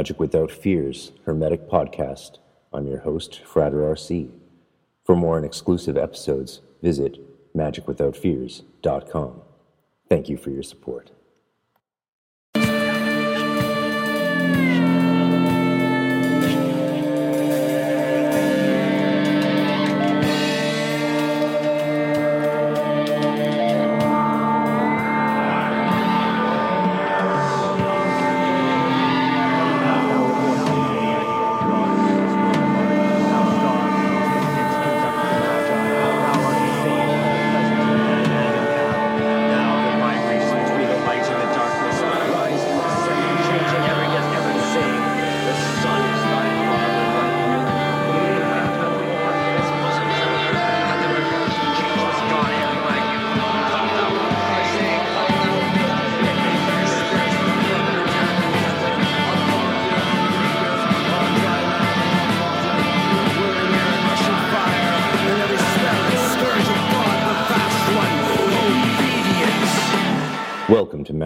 Magic Without Fears Hermetic Podcast. I'm your host, Frater RC. For more and exclusive episodes, visit magicwithoutfears.com. Thank you for your support.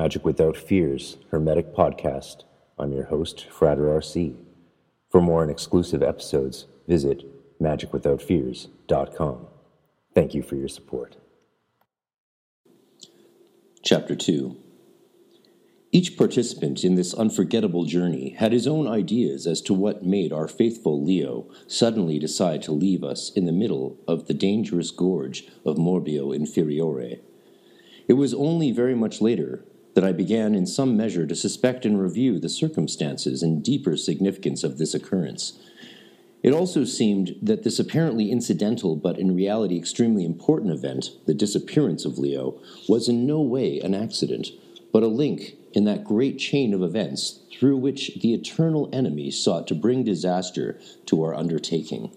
Magic Without Fears Hermetic Podcast. I'm your host, Frater RC. For more and exclusive episodes, visit magicwithoutfears.com. Thank you for your support. Chapter 2 Each participant in this unforgettable journey had his own ideas as to what made our faithful Leo suddenly decide to leave us in the middle of the dangerous gorge of Morbio Inferiore. It was only very much later that I began in some measure to suspect and review the circumstances and deeper significance of this occurrence. It also seemed that this apparently incidental but in reality extremely important event, the disappearance of Leo, was in no way an accident, but a link in that great chain of events through which the eternal enemy sought to bring disaster to our undertaking.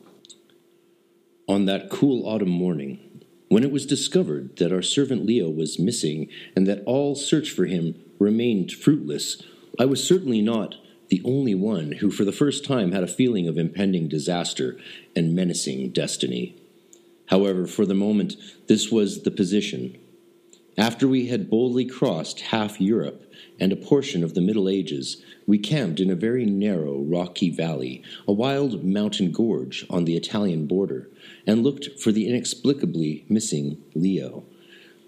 On that cool autumn morning, when it was discovered that our servant Leo was missing and that all search for him remained fruitless, I was certainly not the only one who for the first time had a feeling of impending disaster and menacing destiny. However, for the moment, this was the position. After we had boldly crossed half Europe and a portion of the Middle Ages, we camped in a very narrow, rocky valley, a wild mountain gorge on the Italian border, and looked for the inexplicably missing Leo.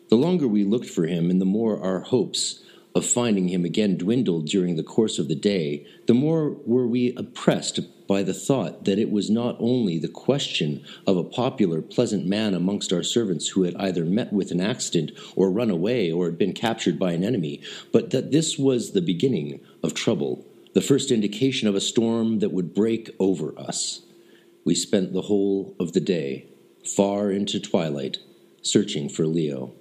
The longer we looked for him, and the more our hopes of finding him again dwindled during the course of the day, the more were we oppressed by the thought that it was not only the question of a popular, pleasant man amongst our servants who had either met with an accident or run away or had been captured by an enemy, but that this was the beginning of trouble, the first indication of a storm that would break over us. We spent the whole of the day, far into twilight, searching for Leo.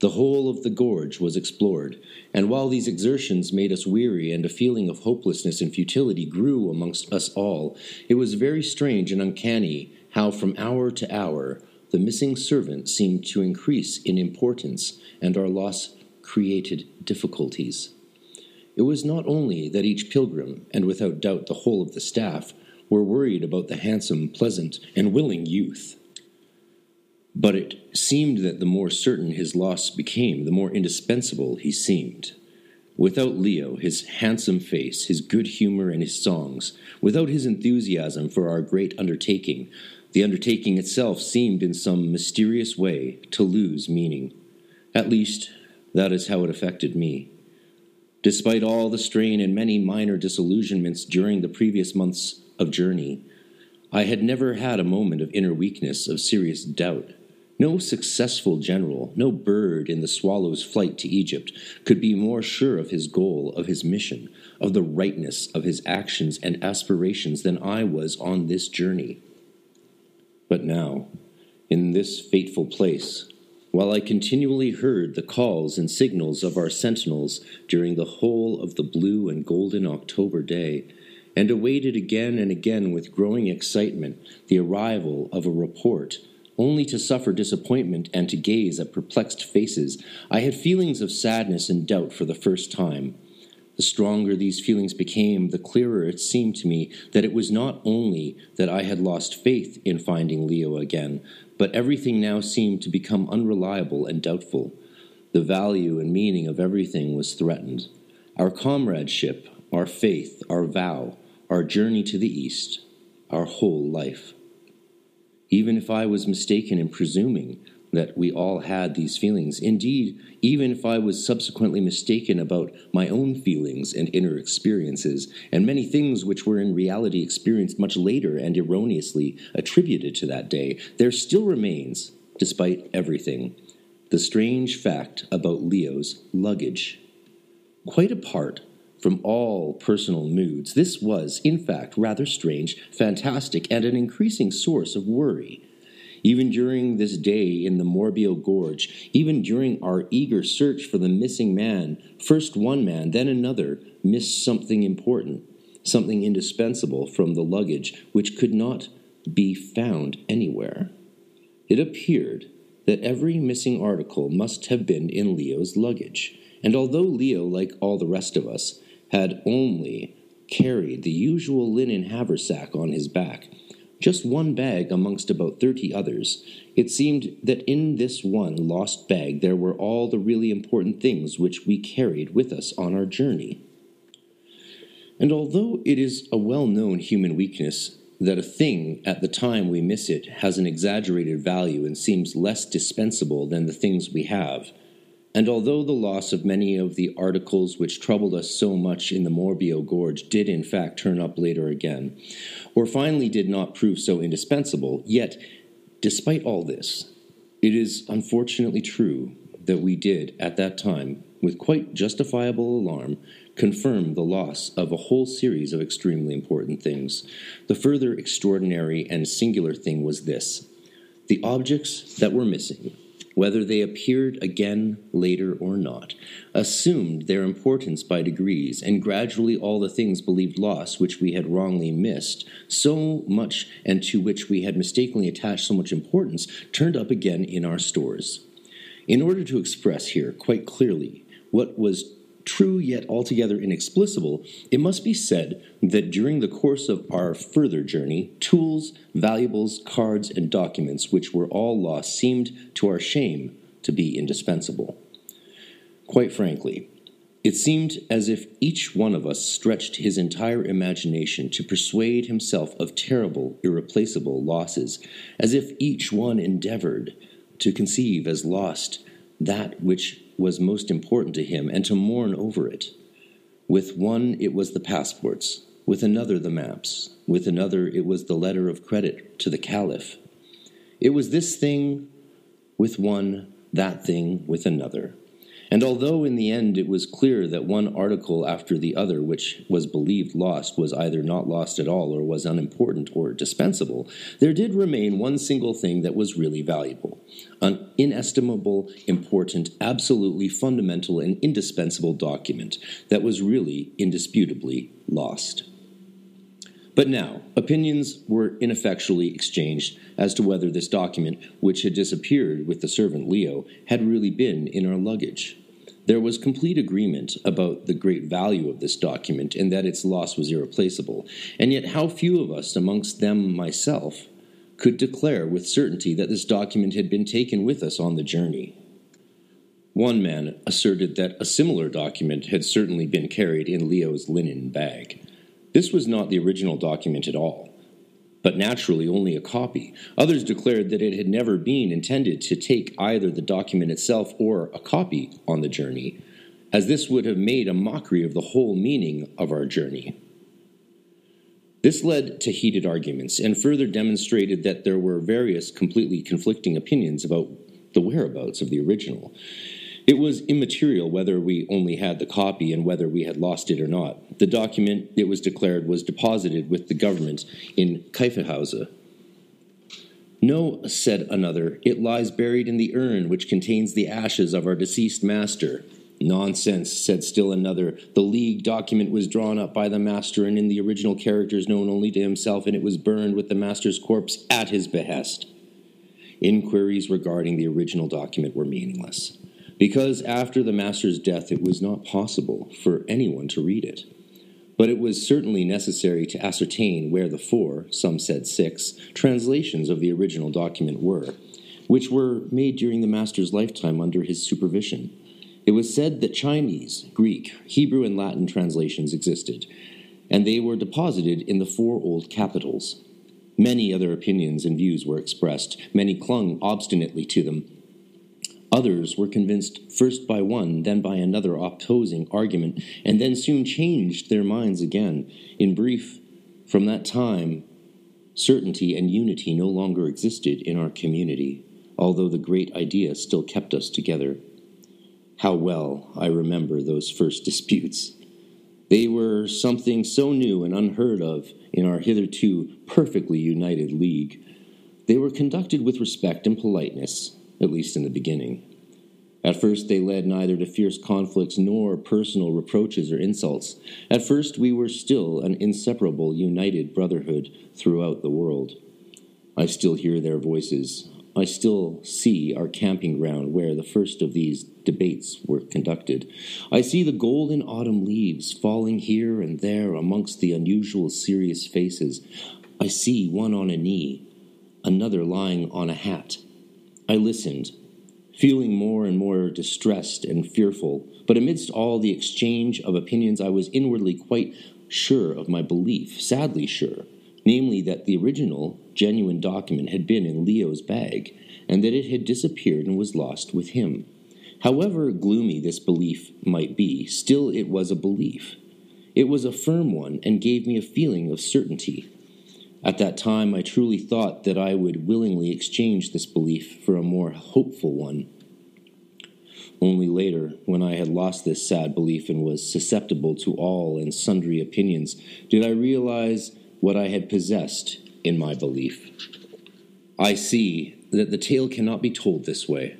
The whole of the gorge was explored, and while these exertions made us weary and a feeling of hopelessness and futility grew amongst us all, it was very strange and uncanny how from hour to hour the missing servant seemed to increase in importance and our loss created difficulties. It was not only that each pilgrim, and without doubt the whole of the staff, were worried about the handsome, pleasant, and willing youth but it seemed that the more certain his loss became, the more indispensable he seemed. Without Leo, his handsome face, his good humor, and his songs, without his enthusiasm for our great undertaking, the undertaking itself seemed in some mysterious way to lose meaning. At least, that is how it affected me. Despite all the strain and many minor disillusionments during the previous months of journey, I had never had a moment of inner weakness, of serious doubt. No successful general, no bird in the swallow's flight to Egypt could be more sure of his goal, of his mission, of the rightness of his actions and aspirations than I was on this journey. But now, in this fateful place, while I continually heard the calls and signals of our sentinels during the whole of the blue and golden October day, and awaited again and again with growing excitement the arrival of a report only to suffer disappointment and to gaze at perplexed faces, I had feelings of sadness and doubt for the first time. The stronger these feelings became, the clearer it seemed to me that it was not only that I had lost faith in finding Leo again, but everything now seemed to become unreliable and doubtful. The value and meaning of everything was threatened. Our comradeship, our faith, our vow, our journey to the East, our whole life. Even if I was mistaken in presuming that we all had these feelings, indeed, even if I was subsequently mistaken about my own feelings and inner experiences, and many things which were in reality experienced much later and erroneously attributed to that day, there still remains, despite everything, the strange fact about Leo's luggage. Quite apart from all personal moods, this was, in fact, rather strange, fantastic, and an increasing source of worry. Even during this day in the Morbio Gorge, even during our eager search for the missing man, first one man, then another, missed something important, something indispensable from the luggage which could not be found anywhere. It appeared that every missing article must have been in Leo's luggage, and although Leo, like all the rest of us, had only carried the usual linen haversack on his back, just one bag amongst about thirty others, it seemed that in this one lost bag there were all the really important things which we carried with us on our journey. And although it is a well known human weakness that a thing at the time we miss it has an exaggerated value and seems less dispensable than the things we have, and although the loss of many of the articles which troubled us so much in the Morbio Gorge did in fact turn up later again, or finally did not prove so indispensable, yet, despite all this, it is unfortunately true that we did, at that time, with quite justifiable alarm, confirm the loss of a whole series of extremely important things. The further extraordinary and singular thing was this the objects that were missing whether they appeared again later or not, assumed their importance by degrees, and gradually all the things believed lost which we had wrongly missed, so much and to which we had mistakenly attached so much importance, turned up again in our stores. In order to express here quite clearly what was true yet altogether inexplicable, it must be said that during the course of our further journey, tools, valuables, cards, and documents which were all lost seemed, to our shame, to be indispensable. Quite frankly, it seemed as if each one of us stretched his entire imagination to persuade himself of terrible, irreplaceable losses, as if each one endeavored to conceive as lost that which was most important to him and to mourn over it. With one, it was the passports, with another, the maps, with another, it was the letter of credit to the Caliph. It was this thing with one, that thing with another. And although in the end it was clear that one article after the other which was believed lost was either not lost at all or was unimportant or dispensable, there did remain one single thing that was really valuable an inestimable, important, absolutely fundamental, and indispensable document that was really indisputably lost. But now, opinions were ineffectually exchanged as to whether this document, which had disappeared with the servant Leo, had really been in our luggage. There was complete agreement about the great value of this document and that its loss was irreplaceable, and yet how few of us, amongst them myself, could declare with certainty that this document had been taken with us on the journey. One man asserted that a similar document had certainly been carried in Leo's linen bag. This was not the original document at all but naturally only a copy. Others declared that it had never been intended to take either the document itself or a copy on the journey, as this would have made a mockery of the whole meaning of our journey. This led to heated arguments and further demonstrated that there were various completely conflicting opinions about the whereabouts of the original. It was immaterial whether we only had the copy and whether we had lost it or not. The document, it was declared, was deposited with the government in Kyffenhausen. No, said another, it lies buried in the urn which contains the ashes of our deceased master. Nonsense, said still another. The League document was drawn up by the master and in the original characters known only to himself, and it was burned with the master's corpse at his behest. Inquiries regarding the original document were meaningless because after the master's death it was not possible for anyone to read it. But it was certainly necessary to ascertain where the four, some said six, translations of the original document were, which were made during the master's lifetime under his supervision. It was said that Chinese, Greek, Hebrew, and Latin translations existed, and they were deposited in the four old capitals. Many other opinions and views were expressed, many clung obstinately to them. Others were convinced first by one, then by another opposing argument, and then soon changed their minds again. In brief, from that time, certainty and unity no longer existed in our community, although the great idea still kept us together. How well I remember those first disputes. They were something so new and unheard of in our hitherto perfectly united league. They were conducted with respect and politeness, at least in the beginning. At first, they led neither to fierce conflicts nor personal reproaches or insults. At first, we were still an inseparable, united brotherhood throughout the world. I still hear their voices. I still see our camping ground where the first of these debates were conducted. I see the golden autumn leaves falling here and there amongst the unusual serious faces. I see one on a knee, another lying on a hat. I listened, feeling more and more distressed and fearful, but amidst all the exchange of opinions, I was inwardly quite sure of my belief, sadly sure, namely that the original, genuine document had been in Leo's bag, and that it had disappeared and was lost with him. However gloomy this belief might be, still it was a belief. It was a firm one and gave me a feeling of certainty. At that time, I truly thought that I would willingly exchange this belief for a more hopeful one. Only later, when I had lost this sad belief and was susceptible to all and sundry opinions, did I realize what I had possessed in my belief. I see that the tale cannot be told this way.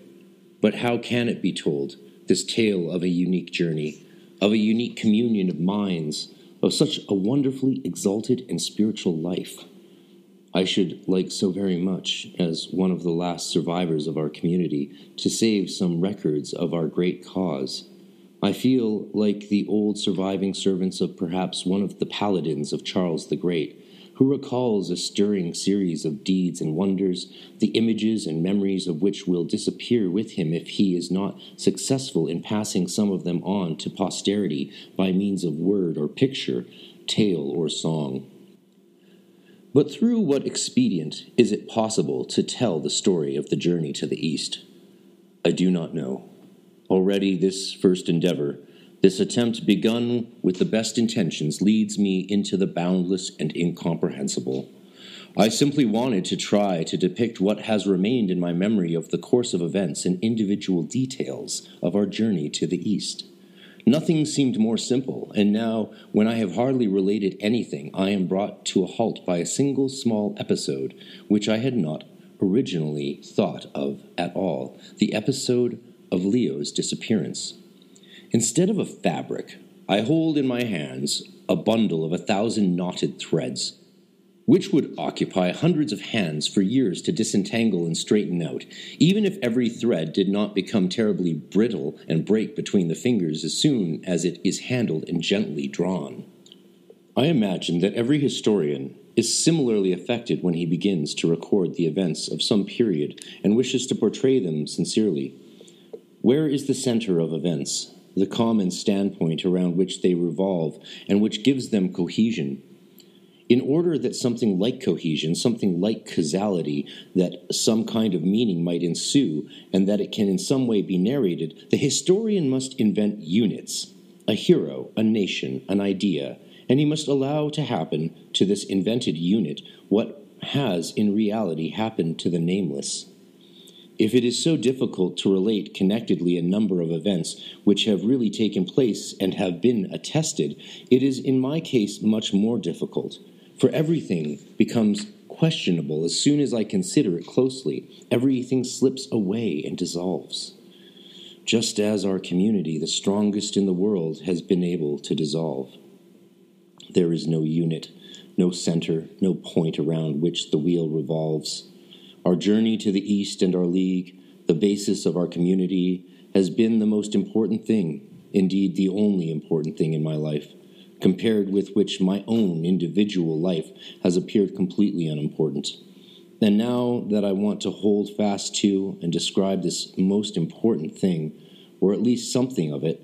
But how can it be told, this tale of a unique journey, of a unique communion of minds, of such a wonderfully exalted and spiritual life? I should like so very much, as one of the last survivors of our community, to save some records of our great cause. I feel like the old surviving servants of perhaps one of the paladins of Charles the Great, who recalls a stirring series of deeds and wonders, the images and memories of which will disappear with him if he is not successful in passing some of them on to posterity by means of word or picture, tale or song. But through what expedient is it possible to tell the story of the journey to the East? I do not know. Already, this first endeavor this attempt, begun with the best intentions, leads me into the boundless and incomprehensible. I simply wanted to try to depict what has remained in my memory of the course of events and individual details of our journey to the East. Nothing seemed more simple, and now, when I have hardly related anything, I am brought to a halt by a single small episode which I had not originally thought of at all the episode of Leo's disappearance. Instead of a fabric, I hold in my hands a bundle of a thousand knotted threads, which would occupy hundreds of hands for years to disentangle and straighten out, even if every thread did not become terribly brittle and break between the fingers as soon as it is handled and gently drawn. I imagine that every historian is similarly affected when he begins to record the events of some period and wishes to portray them sincerely. Where is the center of events? the common standpoint around which they revolve and which gives them cohesion. In order that something like cohesion, something like causality, that some kind of meaning might ensue, and that it can in some way be narrated, the historian must invent units a hero, a nation, an idea, and he must allow to happen to this invented unit what has in reality happened to the nameless. If it is so difficult to relate connectedly a number of events which have really taken place and have been attested, it is in my case much more difficult, for everything becomes questionable as soon as I consider it closely. Everything slips away and dissolves. Just as our community, the strongest in the world, has been able to dissolve. There is no unit, no center, no point around which the wheel revolves. Our journey to the East and our league, the basis of our community, has been the most important thing, indeed, the only important thing in my life, compared with which my own individual life has appeared completely unimportant. And now that I want to hold fast to and describe this most important thing, or at least something of it,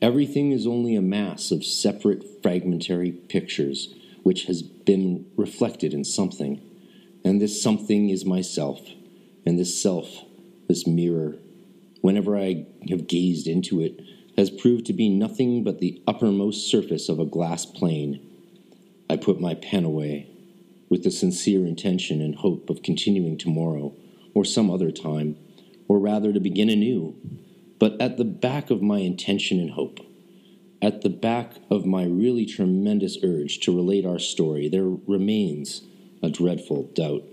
everything is only a mass of separate fragmentary pictures which has been reflected in something. And this something is myself, and this self, this mirror, whenever I have gazed into it, has proved to be nothing but the uppermost surface of a glass plane. I put my pen away, with the sincere intention and hope of continuing tomorrow, or some other time, or rather to begin anew. But at the back of my intention and hope, at the back of my really tremendous urge to relate our story, there remains a dreadful doubt.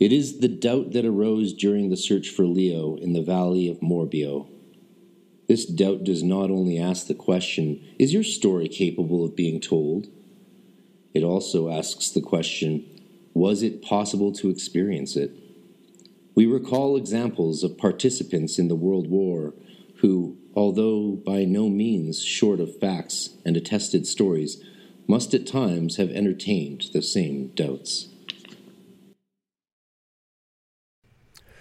It is the doubt that arose during the search for Leo in the valley of Morbio. This doubt does not only ask the question, Is your story capable of being told? It also asks the question, Was it possible to experience it? We recall examples of participants in the World War who, although by no means short of facts and attested stories, must at times have entertained the same doubts.